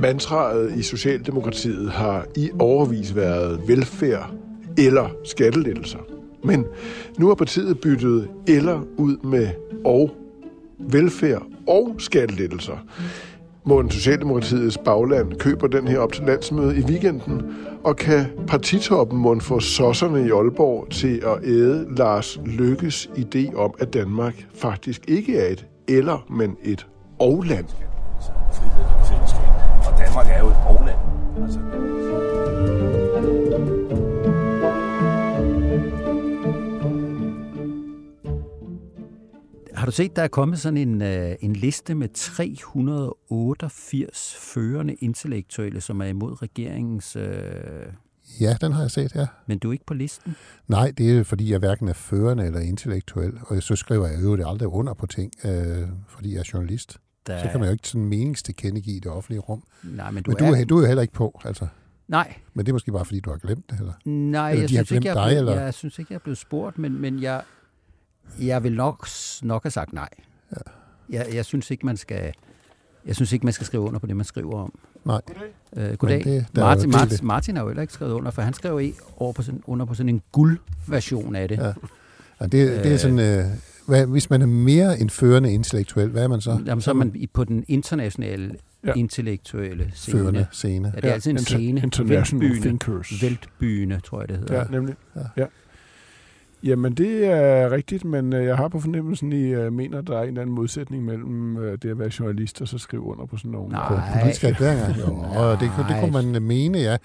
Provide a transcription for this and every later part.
Mantraet i Socialdemokratiet har i overvis været velfærd eller skattelettelser. Men nu har partiet byttet eller ud med og velfærd og skattelettelser. Morten Socialdemokratiets bagland køber den her op til landsmødet i weekenden, og kan partitoppen må få sosserne i Aalborg til at æde Lars Lykkes idé om, at Danmark faktisk ikke er et eller, men et og-land. Har du set, der er kommet sådan en, øh, en liste med 388 førende intellektuelle, som er imod regeringens... Øh, Ja, den har jeg set, ja. men du er ikke på listen? Nej, det er fordi, jeg hverken er førende eller intellektuel, og så skriver jeg jo det aldrig under på ting, øh, fordi jeg er journalist. Der, Så kan man jo ikke sådan meningstilkendegive i det offentlige rum. Nej, men du, Men du er... er, du er jo heller ikke på, altså. Nej, Men det er måske bare, fordi du har glemt det, eller? nej Eller jeg, de synes ikke, jeg, er dig, blevet, eller? jeg synes ikke, jeg er blevet spurgt, men, men jeg, jeg vil nok, nok have sagt nej. Ja. Jeg, jeg synes ikke, man skal... Jeg synes ikke, man skal skrive under på det, man skriver om. Nej. Øh, goddag. Men det- der er jo Martin. Martin, Martin har jo heller ikke skrevet under, for han skrev i over på sådan, under på sådan en guldversion af det. Ja. Ja, det, det er sådan, øh, hvad, hvis man er mere end førende intellektuel, hvad er man så? Jamen, så er man på den internationale Ja. ja. intellektuelle scene. Førende scene. Ja, det er altid en inter- scene. International Væltbyne. Thinkers. Væltbyne, tror jeg, det hedder. Ja, nemlig. Ja. Ja. Jamen, det er rigtigt, men øh, jeg har på fornemmelsen, I øh, mener, at der er en eller anden modsætning mellem øh, det at være journalist og så skrive under på sådan nogle. Nej. Politiske erklæringer. Jo, og det, kunne- det kunne man mene, ja.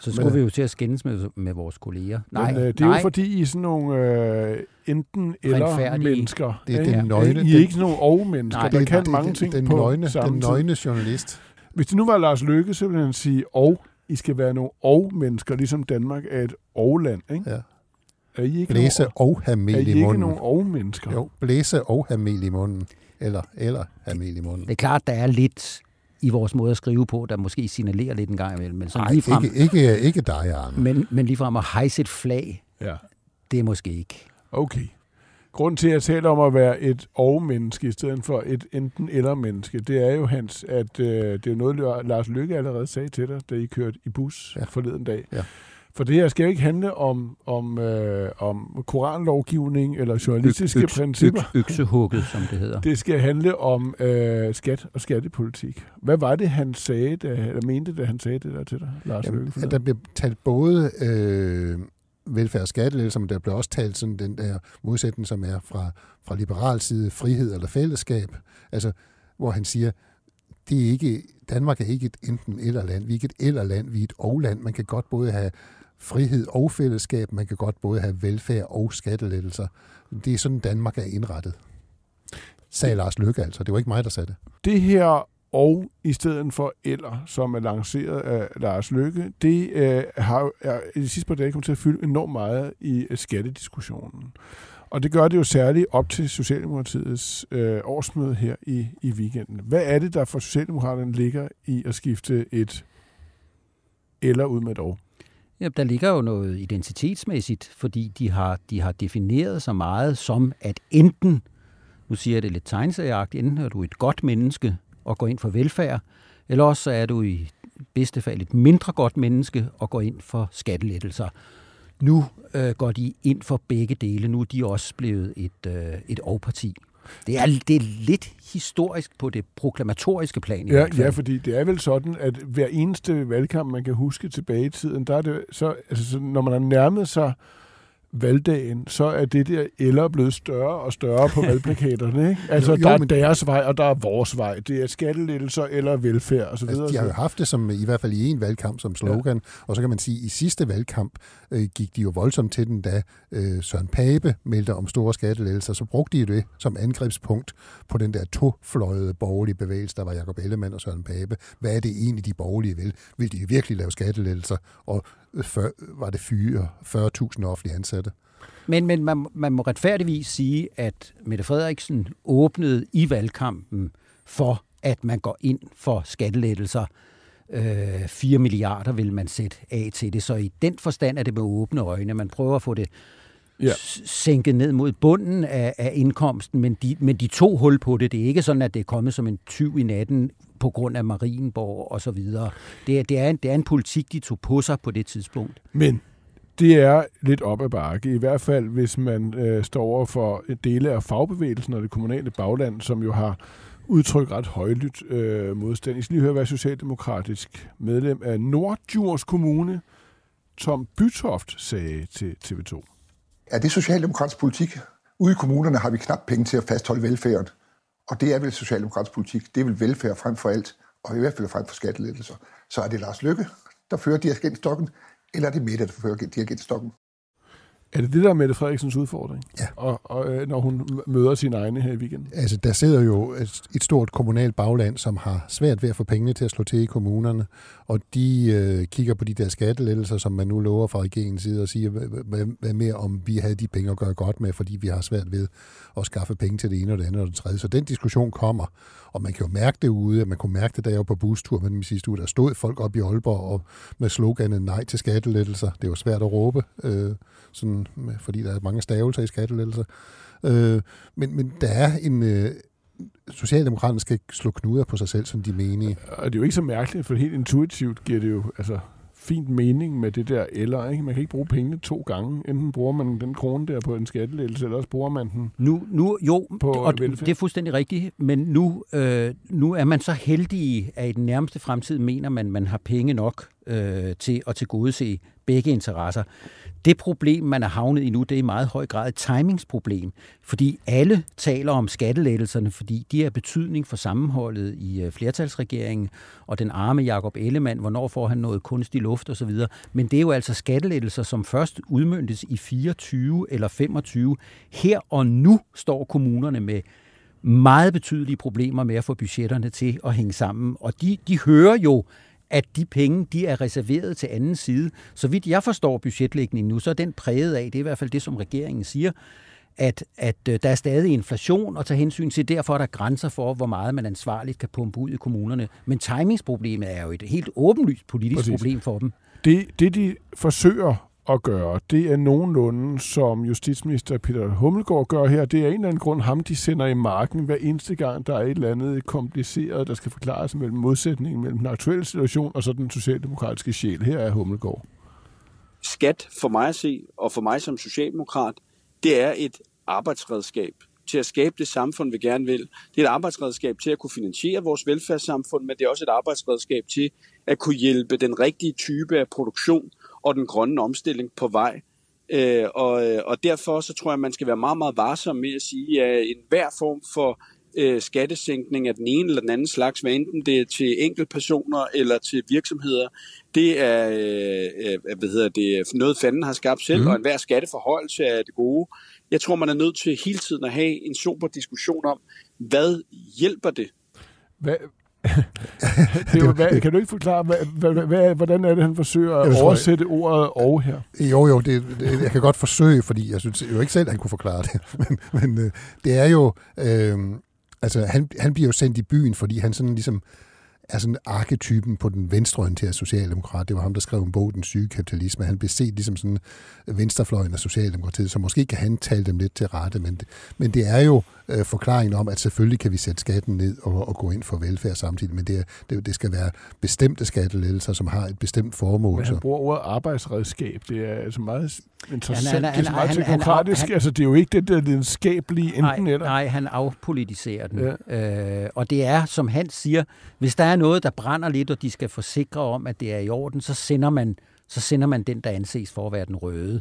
Så skulle Men- vi jo til at skændes med, med vores kolleger. Nej, men, øh, det er nej. jo fordi, I er sådan nogle øh, enten eller mennesker. Det er ikke? den nøgne- I er ikke sådan nogle og-mennesker, Nej, der det- kan det, mange den, ting den på nøgne, samme Den nøgne journalist. Hvis det nu var Lars Løkke, så ville han sige, og I skal være nogle og-mennesker, ligesom Danmark er et og-land. Ikke? Ja. Er I ikke Blæse nogle, og have er mel I i ikke munden. nogle og-mennesker? Jo, blæse og have mel i munden. Eller, eller have mel i munden. Det er klart, der er lidt i vores måde at skrive på, der måske signalerer lidt en gang imellem. Men, sådan Nej, lige frem, ikke, ikke, ikke dig, Arne. men, men lige frem at hejse et flag, Ja. det er måske ikke. Okay. Grunden til, at jeg taler om at være et og-menneske i stedet for et enten-eller-menneske, det er jo, Hans, at øh, det er jo noget, Lars Lykke allerede sagde til dig, da I kørte i bus ja. forleden dag. Ja. For det her skal jo ikke handle om, om, øh, om koranlovgivning eller journalistiske Øks- principper. øks- Øksehugget, som det hedder. Det skal handle om øh, skat og skattepolitik. Hvad var det, han sagde, da, eller mente, da han sagde det der til dig, Lars Jamen, Løkke? at der bliver talt både øh, velfærd og skattelettelser, men der bliver også talt sådan den der modsætning, som er fra, fra liberal side, frihed eller fællesskab. Altså, hvor han siger, det er ikke, Danmark er ikke et enten eller land. Vi er ikke et eller land, vi er et og land. Man kan godt både have frihed og fællesskab, man kan godt både have velfærd og skattelettelser. Det er sådan, Danmark er indrettet. Sagde Lars Løkke altså. Det var ikke mig, der sagde det. det her og i stedet for eller, som er lanceret af Lars Løkke, det øh, har er i de sidste par dage kommet til at fylde enormt meget i øh, skattediskussionen. Og det gør det jo særligt op til Socialdemokratiets øh, årsmøde her i, i weekenden. Hvad er det, der for Socialdemokraterne ligger i at skifte et eller ud med et og? Ja, der ligger jo noget identitetsmæssigt, fordi de har, de har defineret så meget som, at enten, nu siger jeg det lidt tegneserieagtigt, enten er du et godt menneske og går ind for velfærd, eller også er du i bedste fald et mindre godt menneske og går ind for skattelettelser. Nu øh, går de ind for begge dele. Nu er de også blevet et, øh, et og-parti. Det er, det er lidt historisk på det proklamatoriske plan. i Ja, ja, fordi det er vel sådan, at hver eneste valgkamp, man kan huske tilbage i tiden, der er det så, altså, så når man har nærmet sig valgdagen, så er det der eller blevet større og større på valgplakaterne. Ikke? Altså, Jo, jo, der er men- deres vej, og der er vores vej. Det er skattelettelser eller velfærd osv. Altså, de har jo haft det som i hvert fald i en valgkamp som slogan, ja. og så kan man sige, at i sidste valgkamp øh, gik de jo voldsomt til den, da øh, Søren Pape meldte om store skattelettelser, så brugte de det som angrebspunkt på den der tofløjede borgerlige bevægelse, der var Jacob Ellemann og Søren Pape. Hvad er det egentlig, de borgerlige vil? Vil de virkelig lave skattelettelser? Og øh, før, var det 40 40.000 offentlige ansatte? Men, men man, man må retfærdigvis sige, at Mette Frederiksen åbnede i valgkampen for, at man går ind for skattelettelser. Øh, 4 milliarder vil man sætte af til det, så i den forstand er det med åbne øjne. Man prøver at få det Ja. sænket ned mod bunden af, af indkomsten, men de, men de tog hul på det. Det er ikke sådan, at det er kommet som en tyv i natten på grund af Marienborg og så videre. Det er, det, er en, det er en politik, de tog på sig på det tidspunkt. Men det er lidt op ad bakke, i hvert fald hvis man øh, står over for dele af fagbevægelsen og det kommunale bagland, som jo har udtrykt ret højlydt øh, modstand. I skal lige høre, hvad socialdemokratisk medlem af Nordjurs Kommune, Tom Bytoft, sagde til TV2. Er det socialdemokratisk politik? Ude i kommunerne har vi knap penge til at fastholde velfærden. Og det er vel socialdemokratisk politik. Det er vel velfærd frem for alt, og i hvert fald frem for skattelettelser. Så er det Lars Lykke, der fører dirigentstokken, eller er det Mette, der fører dirigentstokken? Er det det, der er Mette Frederiksens udfordring? Ja. Og, og øh, når hun møder sine egne her i weekenden? Altså, der sidder jo et, et stort kommunalt bagland, som har svært ved at få pengene til at slå til i kommunerne, og de øh, kigger på de der skattelettelser, som man nu lover fra regeringens side, og siger, hvad, hvad, mere om vi havde de penge at gøre godt med, fordi vi har svært ved at skaffe penge til det ene og det andet og det tredje. Så den diskussion kommer, og man kan jo mærke det ude, at man kunne mærke det, da jeg var på bustur med dem sidste uge, der stod folk op i Aalborg og med sloganet nej til skattelettelser. Det jo svært at råbe, øh, sådan, med- fordi der er mange stavelser i skattelettelser. Øh, men, men der er en... Øh, Socialdemokraterne skal ikke slå knuder på sig selv, som de er menige. Og det er jo ikke så mærkeligt, for helt intuitivt giver det jo altså, fint mening med det der eller. Ikke? Man kan ikke bruge pengene to gange. Enten bruger man den krone der på en skattelettelse, eller også bruger man den Nu, nu jo, På og velfærd. det er fuldstændig rigtigt, men nu, øh, nu er man så heldig, at i den nærmeste fremtid mener man, man har penge nok øh, til at tilgodese begge interesser. Det problem, man er havnet i nu, det er i meget høj grad et timingsproblem, fordi alle taler om skattelettelserne, fordi de har betydning for sammenholdet i øh, flertalsregeringen, og den arme Jakob Ellemann, hvornår får han noget kunstig luft osv. Men det er jo altså skattelettelser, som først udmyndtes i 24 eller 25. Her og nu står kommunerne med meget betydelige problemer med at få budgetterne til at hænge sammen. Og de, de hører jo, at de penge, de er reserveret til anden side. Så vidt jeg forstår budgetlægningen nu, så er den præget af, det er i hvert fald det, som regeringen siger, at, at øh, der er stadig inflation at tage hensyn til. Derfor er der grænser for, hvor meget man ansvarligt kan pumpe ud i kommunerne. Men timingsproblemet er jo et helt åbenlyst politisk. Præcis. problem for dem. Det, det, de forsøger at gøre, det er nogenlunde, som justitsminister Peter Hummelgaard gør her. Det er en eller anden grund ham, de sender i marken hver eneste gang, der er et eller andet kompliceret, der skal forklares mellem modsætningen mellem den aktuelle situation og så den socialdemokratiske sjæl. Her er Hummelgaard. skat for mig at se, og for mig som socialdemokrat, det er et arbejdsredskab til at skabe det samfund, vi gerne vil. Det er et arbejdsredskab til at kunne finansiere vores velfærdssamfund, men det er også et arbejdsredskab til at kunne hjælpe den rigtige type af produktion og den grønne omstilling på vej. Øh, og, øh, og derfor så tror jeg, at man skal være meget, meget varsom med at sige, at enhver form for øh, skattesænkning af den ene eller den anden slags, hvad enten det er til enkeltpersoner eller til virksomheder, det er øh, øh, hvad hedder det, noget fanden har skabt selv, mm. og enhver skatteforholdelse er det gode. Jeg tror, man er nødt til hele tiden at have en super diskussion om, hvad hjælper det? Hvad, det jo, hvad, kan du ikke forklare, hvad, hvad, hvad, hvordan er det, han forsøger Jeg at tror, oversætte ordet og her? Jo, jo, det, det, jeg kan godt forsøge, fordi jeg synes jo ikke selv, han kunne forklare det. Men, men øh, det er jo... Øh, altså, han, han bliver jo sendt i byen, fordi han sådan ligesom er sådan arketypen på den venstreorienterede socialdemokrat. Det var ham, der skrev en bog, Den syge kapitalisme. Han blev set ligesom sådan venstrefløjen af Socialdemokratiet, så måske kan han tale dem lidt til rette, men det, men det er jo øh, forklaringen om, at selvfølgelig kan vi sætte skatten ned og, og gå ind for velfærd samtidig, men det, er, det, det skal være bestemte skattelettelser, som har et bestemt formål. Men han bruger ordet arbejdsredskab. Det er altså meget interessant. Han- han- det er så han- meget han- han- teknokratisk. han- altså, det er jo ikke det der lidenskabelige Nej, enten eller. nej, han afpolitiserer den. Ja. Øh, og det er, som han siger, hvis der er noget, der brænder lidt, og de skal forsikre om, at det er i orden, så sender man, så sender man den, der anses for at være den røde.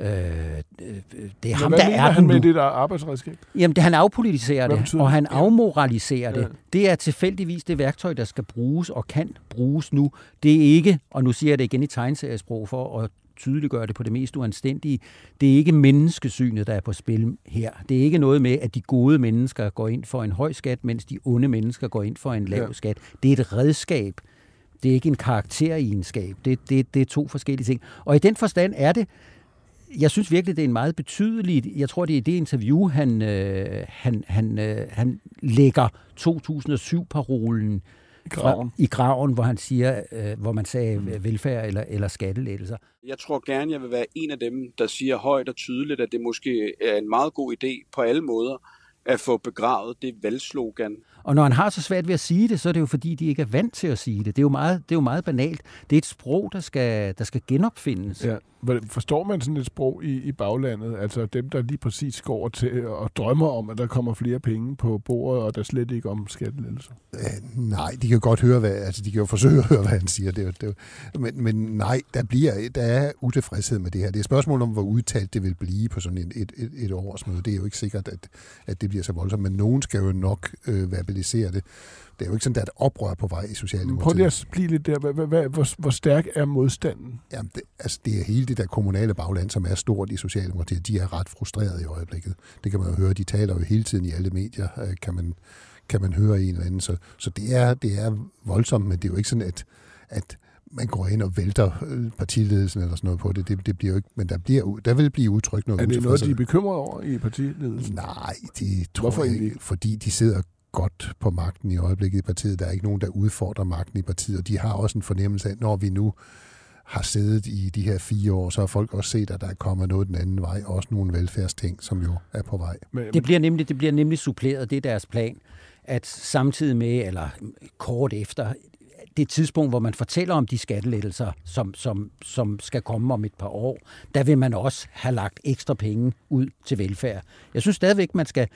Øh, det er Men ham, hvad der er han den med nu. det der arbejdsredskab? Jamen, det, han afpolitiserer Hvad det, og det? han Ja. afmoraliserer det. Ja. Det er tilfældigvis det værktøj, der skal bruges og kan bruges nu. Det er ikke, og nu siger jeg det igen i tegneseriesprog for at tydeliggøre det på det mest uanstændige, det er ikke menneskesynet, der er på spil her. Det er ikke noget med, at de gode mennesker går ind for en høj skat, mens de onde mennesker går ind for en lav Ja. skat. Det er et redskab. Det er ikke en karakteregenskab. Det, det, det er to forskellige ting. Og i den forstand er det, jeg synes virkelig, det er en meget betydelig, jeg tror, det er det interview, han, øh, han, han, øh, han lægger 2007-parolen I graven. i graven, hvor han siger, øh, hvor man sagde mm. velfærd eller, eller skattelettelser. Jeg tror gerne, jeg vil være en af dem, der siger højt og tydeligt, at det måske er en meget god idé på alle måder at få begravet det valgslogan. Og når han har så svært ved at sige det, så er det jo fordi, de ikke er vant til at sige det. Det er jo meget, det er jo meget banalt. Det er et sprog, der skal, der skal genopfindes. Ja. Forstår man sådan et sprog i, i baglandet? Altså dem, der lige præcis går over til og drømmer om, at der kommer flere penge på bordet, og der slet ikke om skattelettelser. Øh, nej, de kan godt høre, hvad, altså de kan jo forsøge at høre, hvad han siger. Det, det, men, men nej, der, bliver, der er utilfredshed med det her. Det er et spørgsmål om, hvor udtalt det vil blive på sådan et, et, et, et årsmøde. Det er jo ikke sikkert, at, at det bliver så voldsomt, men nogen skal jo nok øh, verbalisere det. Det er jo ikke sådan, at der er et oprør på vej i Socialdemokratiet. Prøv lige at blive lidt der. Hvor, hvor stærk er modstanden? Jamen, det, altså, det er hele det der kommunale bagland, som er stort i Socialdemokratiet. De er ret frustrerede i øjeblikket. Det kan man jo høre. De taler jo hele tiden i alle medier, øh, kan man, kan man høre en eller anden. Så, så det, er, det er voldsomt, men det er jo ikke sådan, at, at man går ind og vælter øh, partiledelsen eller sådan noget på det. Det, det bliver jo ikke, men der, bliver, der vil blive udtrykt noget Er det noget, de er bekymrede over i partiledelsen? Nej, de tror Hvorfor jeg egentlig ikke, fordi de sidder godt på magten i øjeblikket i partiet. Der er ikke nogen, der udfordrer magten i partiet, og de har også en fornemmelse af, når vi nu har siddet i de her fire år, så har folk også set, at der er kommet noget den anden vej, også nogle velfærdsting, som jo er på vej. Det bliver nemlig, det bliver nemlig suppleret, det er deres plan, at samtidig med, eller kort efter, det tidspunkt, hvor man fortæller om de skattelettelser, som, som, som skal komme om et par år, der vil man også have lagt ekstra penge ud til velfærd. Jeg synes stadigvæk, man skal,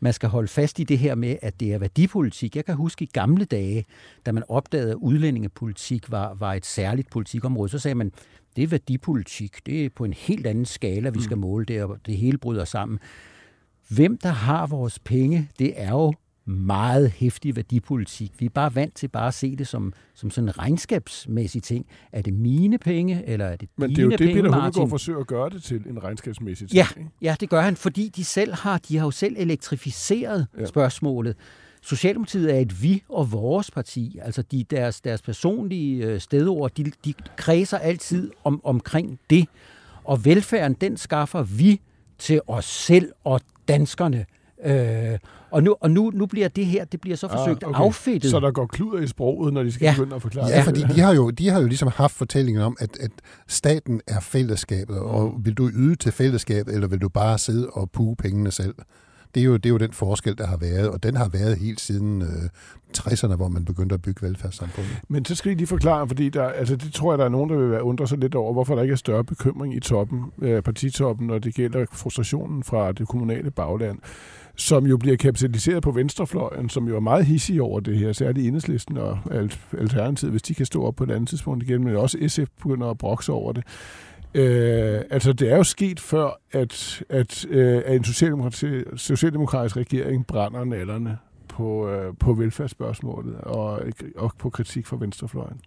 man skal holde fast i det her med, at det er værdipolitik. Jeg kan huske i gamle dage, da man opdagede, at udlændingepolitik var, var et særligt politikområde, så sagde man, det er værdipolitik, det er på en helt anden skala, vi skal måle det, og det hele bryder sammen. Hvem der har vores penge, det er jo meget hæftig værdipolitik. Vi er bare vant til bare at se det som, som sådan en regnskabsmæssig ting. Er det mine penge, eller er det men dine det er jo det, penge, Peter? Hummelgaard forsøger at gøre det til en regnskabsmæssig ting. Ja, ikke? ja, det gør han, fordi de selv har, de har jo selv elektrificeret Ja. ja. spørgsmålet. Socialdemokratiet er et vi og vores parti. Altså de, deres, deres personlige øh, stedord, de, de kredser altid om, omkring det. Og velfærden, den skaffer vi til os selv og danskerne. Øh, og nu, og nu, nu bliver det her, det bliver så forsøgt ah, okay. affedtet. Så der går kluder i sproget, når de skal Ja. begynde at forklare Ja, det. fordi de har, jo, de har jo ligesom haft fortællingen om, at, at staten er fællesskabet, og vil du yde til fællesskabet, eller vil du bare sidde og puge pengene selv? Det er, jo, det er jo den forskel, der har været, og den har været helt siden øh, 60'erne, hvor man begyndte at bygge velfærdssamfundet. Men så skal I lige forklare, fordi der, altså det tror jeg, der er nogen, der vil være undre sig lidt over, hvorfor der ikke er større bekymring i toppen, øh, partitoppen, når det gælder frustrationen fra det kommunale bagland, som jo bliver kapitaliseret på venstrefløjen, som jo er meget hissig over det her, særligt enhedslisten og Alt- Alternativet, hvis de kan stå op på et andet tidspunkt igen, men også SF begynder at brokse over det. Øh, altså, det er jo sket før, at, at, øh, at en socialdemokratisk, socialdemokratisk regering brænder nallerne på, øh, på velfærdsspørgsmålet og, og på kritik fra venstrefløjen.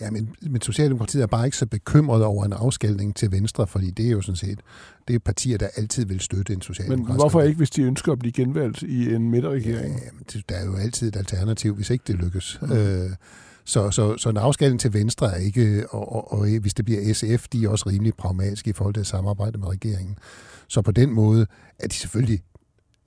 Ja, men, men Socialdemokratiet er bare ikke så bekymret over en afskalning til venstre, fordi det er jo sådan set, det er partier, der altid vil støtte en Men socialdemokratisk hvorfor regering. ikke, hvis de ønsker at blive genvalgt i en midterregering? Ja, men det- der er jo altid et alternativ, hvis ikke det lykkes. Mm. Øh, så, så, så en afskaling til venstre er ikke, og, og, og hvis det bliver SF, de er også rimelig pragmatiske i forhold til at samarbejde med regeringen. Så på den måde er de selvfølgelig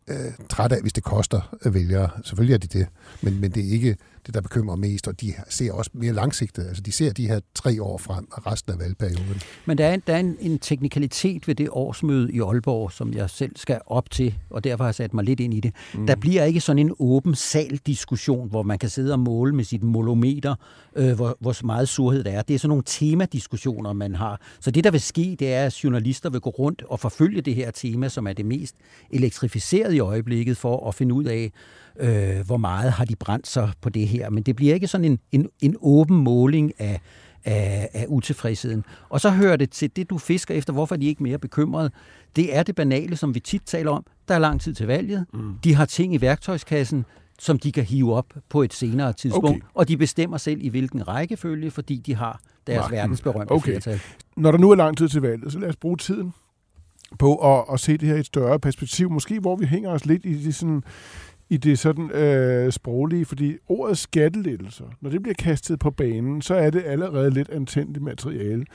øh, trætte af, hvis det koster øh, vælgere. Selvfølgelig er de det, men, men det er ikke det, der bekymrer mest, og de ser også mere langsigtet. Altså de ser de her tre år frem og resten af valgperioden. Men der er, en, der er en, en teknikalitet ved det årsmøde i Aalborg, som jeg selv skal op til, og derfor har jeg sat mig lidt ind i det. Mm. Der bliver ikke sådan en åben sal-diskussion, hvor man kan sidde og måle med sit molometer, øh, hvor, hvor meget surhed der er. Det er sådan nogle temadiskussioner, man har. Så det, der vil ske, det er, at journalister vil gå rundt og forfølge det her tema, som er det mest elektrificerede i øjeblikket, for at finde ud af, øh, hvor meget har de brændt sig på det her. Men det bliver ikke sådan en, en, en åben måling af, af, af utilfredsheden. Og så hører det til det, du fisker efter, hvorfor de ikke mere bekymrede. Det er det banale, som vi tit taler om. Der er lang tid til valget. Mm. De har ting i værktøjskassen, som de kan hive op på et senere tidspunkt. Okay. Og de bestemmer selv i hvilken rækkefølge, fordi de har deres Magten. verdensberømte okay. flertal. Når der nu er lang tid til valget, så lad os bruge tiden på at, at se det her i et større perspektiv. Måske hvor vi hænger os lidt i det sådan i det sådan øh, sproglige, fordi ordet skattelettelser, når det bliver kastet på banen, så er det allerede lidt antændigt materiale.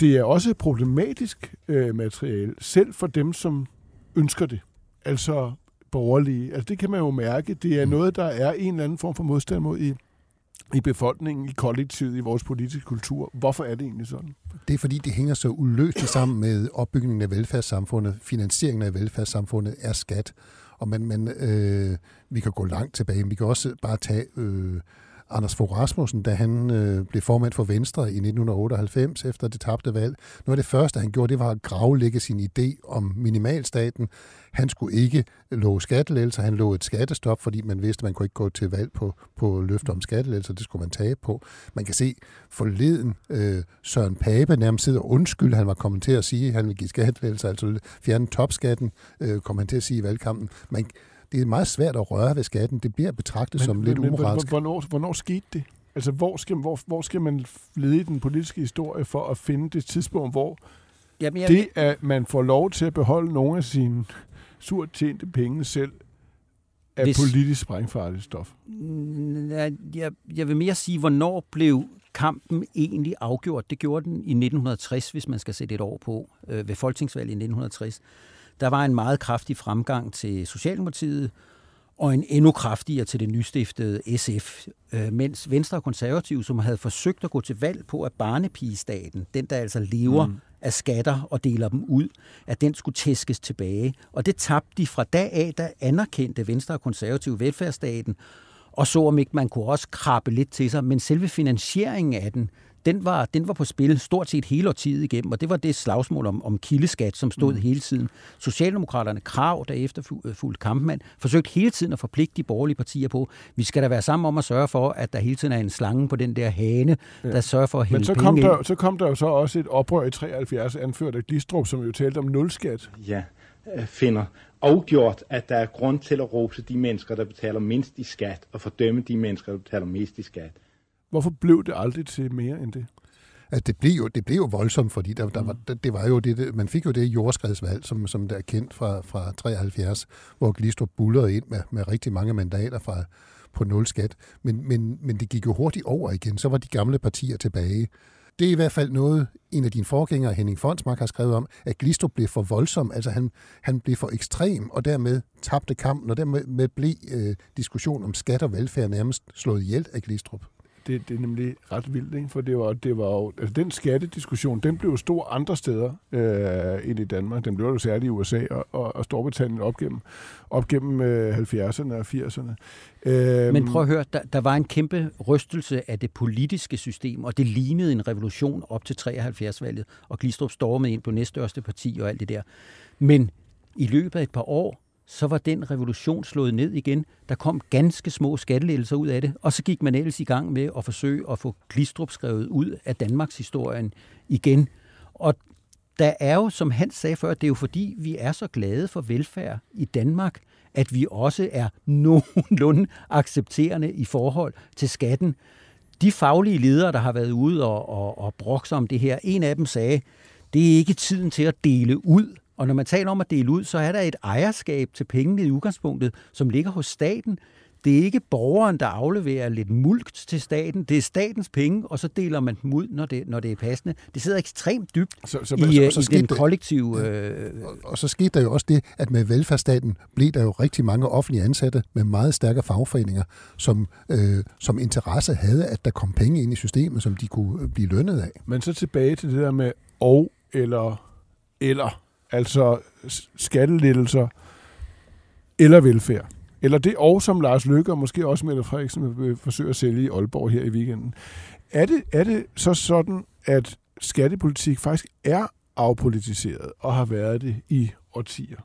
Det er også problematisk øh, materiale, selv for dem, som ønsker det. Altså borgerlige. Altså det kan man jo mærke. Det er mm. noget, der er en eller anden form for modstand mod i, i befolkningen, i kollektivet, i vores politiske kultur. Hvorfor er det egentlig sådan? Det er fordi, det hænger så uløseligt sammen med opbygningen af velfærdssamfundet. Finansieringen af velfærdssamfundet er skat. Og man, man, øh, vi kan gå langt tilbage, men vi kan også bare tage øh, Anders Fogh Rasmussen, da han øh, blev formand for Venstre i 1998 efter det tabte valg. Noget af det første, han gjorde, det var at gravlægge sin idé om minimalstaten. Han skulle ikke love skattelettelser, han lovede et skattestop, fordi man vidste, at man kunne ikke gå til valg på, på løfter om skattelettelser, det skulle man tage på. Man kan se forleden øh, Søren Pape nærmest sidder undskyld, han var kommet til at sige, at han vil give skattelettelser, altså fjerne topskatten, øh, kom han til at sige i valgkampen. Man, det er meget svært at røre ved skatten. Det bliver betragtet men, som men, lidt men, umoralsk. Hvornår, hvornår skete det? Altså, hvor skal, hvor, hvor skal man lede i den politiske historie for at finde det tidspunkt, hvor Jamen, jeg... det, at man får lov til at beholde nogle af sine surt tjente penge selv, er Hvis... politisk sprængfarligt stof? Jeg, jeg, jeg vil mere sige, hvornår blev kampen egentlig afgjort? Det gjorde den i 1960, hvis man skal sætte et år på, øh, ved folketingsvalget i 1960. Der var en meget kraftig fremgang til Socialdemokratiet, og en endnu kraftigere til det nystiftede SF, øh, mens Venstre og Konservative, som havde forsøgt at gå til valg på, at barnepigestaten, den der altså lever mm. af skatter og deler dem ud, at den skulle tæskes tilbage. Og det tabte de fra dag af, der anerkendte Venstre og Konservative velfærdsstaten, og så om ikke man kunne også krabbe lidt til sig, men selve finansieringen af den, den var, den var på spil stort set hele årtiet igennem, og det var det slagsmål om, om kildeskat, som stod mm. hele tiden. Socialdemokraterne, Krav, der efterfulgte Kampmann, forsøgte hele tiden at forpligte de borgerlige partier på, vi skal da være sammen om at sørge for, at der hele tiden er en slange på den der hane, ja. der sørger for at hælde Men så kom, der, så kom der jo så også et oprør i 73, anført af Glistrup, som jo talte om nulskat. Ja, øh, finder afgjort, at der er grund til at rose de mennesker, der betaler mindst i skat, og fordømme de mennesker, der betaler mest i skat. Hvorfor blev det aldrig til mere end det? Altså, det blev jo, det blev jo voldsomt, fordi der, der var, mm. det var jo det, man fik jo det jordskredsvalg, som, som der er kendt fra, fra 73, hvor Glistrup bullerede ind med, med rigtig mange mandater fra, på nul skat. Men, men, men det gik jo hurtigt over igen, så var de gamle partier tilbage. Det er i hvert fald noget, en af dine forgængere, Henning Fondsmark, har skrevet om, at Glistrup blev for voldsom, altså han, han blev for ekstrem, og dermed tabte kampen, og dermed blev øh, diskussion om skat og velfærd nærmest slået ihjel af Glistrup det, det er nemlig ret vildt, ikke? for det var, det var jo, altså den skattediskussion, den blev stor andre steder øh, end i Danmark. Den blev jo særligt i USA og, og, og Storbritannien op gennem, op gennem øh, 70'erne og 80'erne. Øh, Men prøv at høre, der, der var en kæmpe rystelse af det politiske system, og det lignede en revolution op til 73-valget, og Glistrup stormede ind på næststørste parti og alt det der. Men i løbet af et par år, så var den revolution slået ned igen. Der kom ganske små skattelettelser ud af det, og så gik man ellers i gang med at forsøge at få Glistrup skrevet ud af Danmarks historien igen. Og der er jo, som han sagde før, det er jo fordi, vi er så glade for velfærd i Danmark, at vi også er nogenlunde accepterende i forhold til skatten. De faglige ledere, der har været ude og, og, og brokse om det her, en af dem sagde, det er ikke tiden til at dele ud og når man taler om at dele ud, så er der et ejerskab til pengene i udgangspunktet, som ligger hos staten. Det er ikke borgeren, der afleverer lidt mulkt til staten. Det er statens penge, og så deler man dem ud, når det, når det er passende. Det sidder ekstremt dybt så, så, i, så, så i den kollektive... Ja. Øh... Og, og så skete der jo også det, at med velfærdsstaten blev der jo rigtig mange offentlige ansatte med meget stærke fagforeninger, som, øh, som interesse havde, at der kom penge ind i systemet, som de kunne blive lønnet af. Men så tilbage til det der med og eller eller altså skattelettelser eller velfærd. Eller det og som Lars Løkke og måske også Mette Frederiksen vil forsøge at sælge i Aalborg her i weekenden. Er det, er det så sådan, at skattepolitik faktisk er afpolitiseret og har været det i årtier?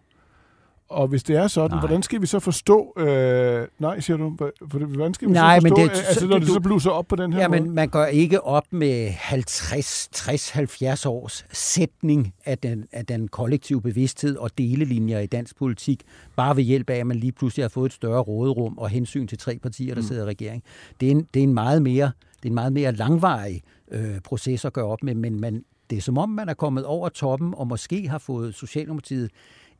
Og hvis det er sådan, Nej. hvordan skal vi så forstå... Øh, nej, siger du. Hvor- Hvordan skal vi Nej, så men forstå, det- det, altså, når det du- så bluser op på den her Ja, måde? men man gør ikke op med 50, 60, 70 års sætning af den, af den kollektive bevidsthed og delelinjer i dansk politik, bare ved hjælp af, at man lige pludselig har fået et større råderum og hensyn til tre partier, der mm. sidder i regering. Det er en, det er en meget mere, det er en meget mere langvarig øh, proces at gøre op med, men man, det er som om, man er kommet over toppen og måske har fået Socialdemokratiet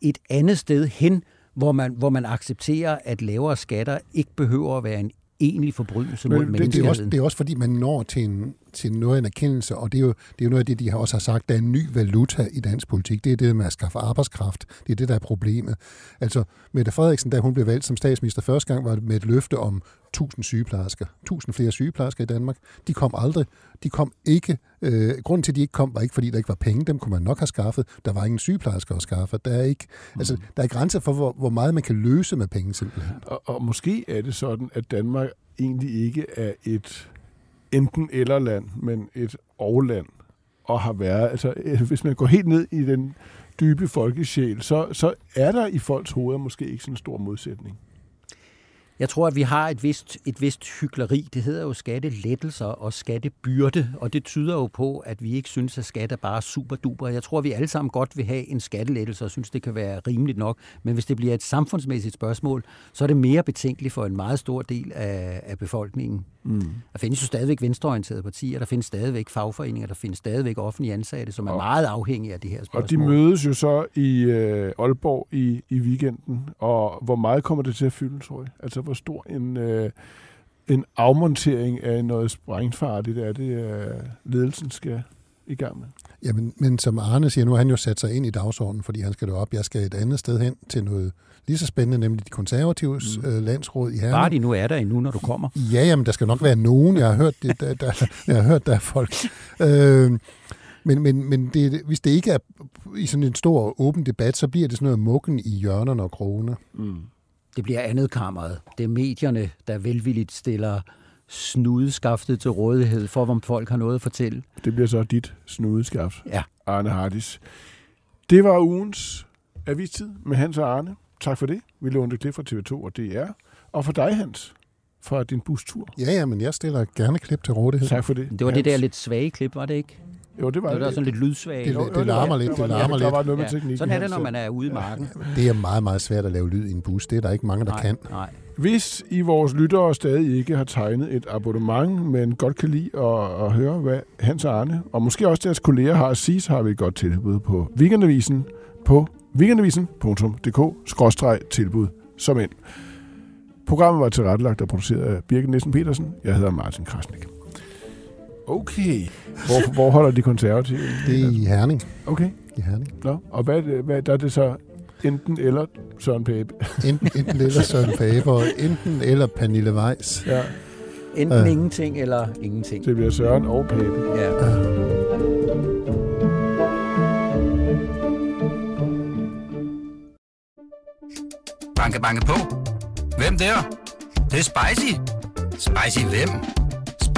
et andet sted hen, hvor man, hvor man accepterer, at lavere skatter ikke behøver at være en egentlig forbrydelse Men mod det- Det, det, er menneskeheden. også, det er også fordi, man når til, en, til noget af en erkendelse, og det er, jo, det er jo noget af det, de har også har sagt, der er en ny valuta i dansk politik. Det er det med at skaffe arbejdskraft. Det er det, der er problemet. Altså, Mette Frederiksen, da hun blev valgt som statsminister første gang, var det med et løfte om 1000 sygeplejersker. 1000 flere sygeplejersker i Danmark. De kom aldrig. De kom ikke. Øh, grunden til, at de ikke kom, var ikke, fordi der ikke var penge. Dem kunne man nok have skaffet. Der var ingen sygeplejersker at skaffe. Der er, ikke, altså, der er grænser for, hvor, hvor meget man kan løse med penge, simpelthen. Og, og måske er det sådan, at Danmark egentlig ikke er et enten eller land, men et og-land, og har været, altså øh, hvis man går helt ned i den dybe folkesjæl, så, så er der i folks hoveder måske ikke sådan en stor modsætning. Jeg tror, at vi har et vist, et vist hykleri. Det hedder jo skattelettelser og skattebyrde, og det tyder jo på, at vi ikke synes, at skat er bare super duper. Jeg tror, at vi alle sammen godt vil have en skattelettelse og synes, det kan være rimeligt nok. Men hvis det bliver et samfundsmæssigt spørgsmål, så er det mere betænkeligt for en meget stor del af, af befolkningen. Mm. Der findes jo stadigvæk venstreorienterede partier, der findes stadigvæk fagforeninger, der findes stadigvæk offentlige ansatte, som er Og- meget afhængige af det her Og spørgsmål. de mødes jo så i øh, Aalborg i, i weekenden, og hvor meget kommer det til at fylde, tror jeg? Altså, hvor stor en, øh, en afmontering af noget sprængfarligt er det, øh, ledelsen skal i gang med? Jamen, men som Arne siger, nu har han jo sat sig ind i dagsordenen, fordi han skal jo op. Jeg skal et andet sted hen til noget lige så spændende, nemlig de konservatives mm. øh, landsråd i Herning. Bare de nu er der endnu, når du kommer. Ja, jamen, der skal nok være nogen. Jeg har hørt, det, der, der, jeg har hørt der er folk. Øh, men men, men det, hvis det ikke er i sådan en stor åben debat, så bliver det sådan noget mukken i hjørnerne og krogene. Det bliver andet kammeret. Det er medierne, der velvilligt stiller snudeskaftet til rådighed for, om folk har noget at fortælle. Det bliver så dit snudeskaft, Ja. Arne Hardis. Det var ugens avistid med Hans og Arne. Tak for det. Vi lånte klip fra TV2 og DR. Og for dig, Hans, fra din bustur. Ja, ja, men jeg stiller gerne klip til rådighed. Tak for det. Det var det Hans. der lidt svage klip, var det ikke? Jo, det var Det var sådan lidt lydsvage. Det- det var- larmer lidt, der det var- larmer Der lidt. var noget med teknikken. Sådan er det, når man er ude i marken. Det er meget, meget svært at lave lyd i en bus. Det er der ikke mange, der nej, kan. Nej. Hvis I vores lyttere stadig ikke har tegnet et abonnement, men godt kan lide at, at høre, hvad Hans og Arne, og måske også deres kolleger har at sige, så har vi et godt tilbud på Weekendavisen på weekendavisen.dk-tilbud som ind. Programmet var tilrettelagt og produceret af Birgit Nielsen Petersen. Jeg hedder Martin Krasnik. Okay. Hvor, hvor holder de konservative? Det er i Herning. Okay. I Herning. Nå, og hvad, hvad, der er det så enten eller Søren Pape? Enten, enten eller Søren Faber, enten eller Pernille Weiss. Ja, Enten Øh. ingenting eller ingenting. det bliver Søren og Pape. Ja. Banke, banke på. Hvem der? Det, det er spicy. Spicy hvem?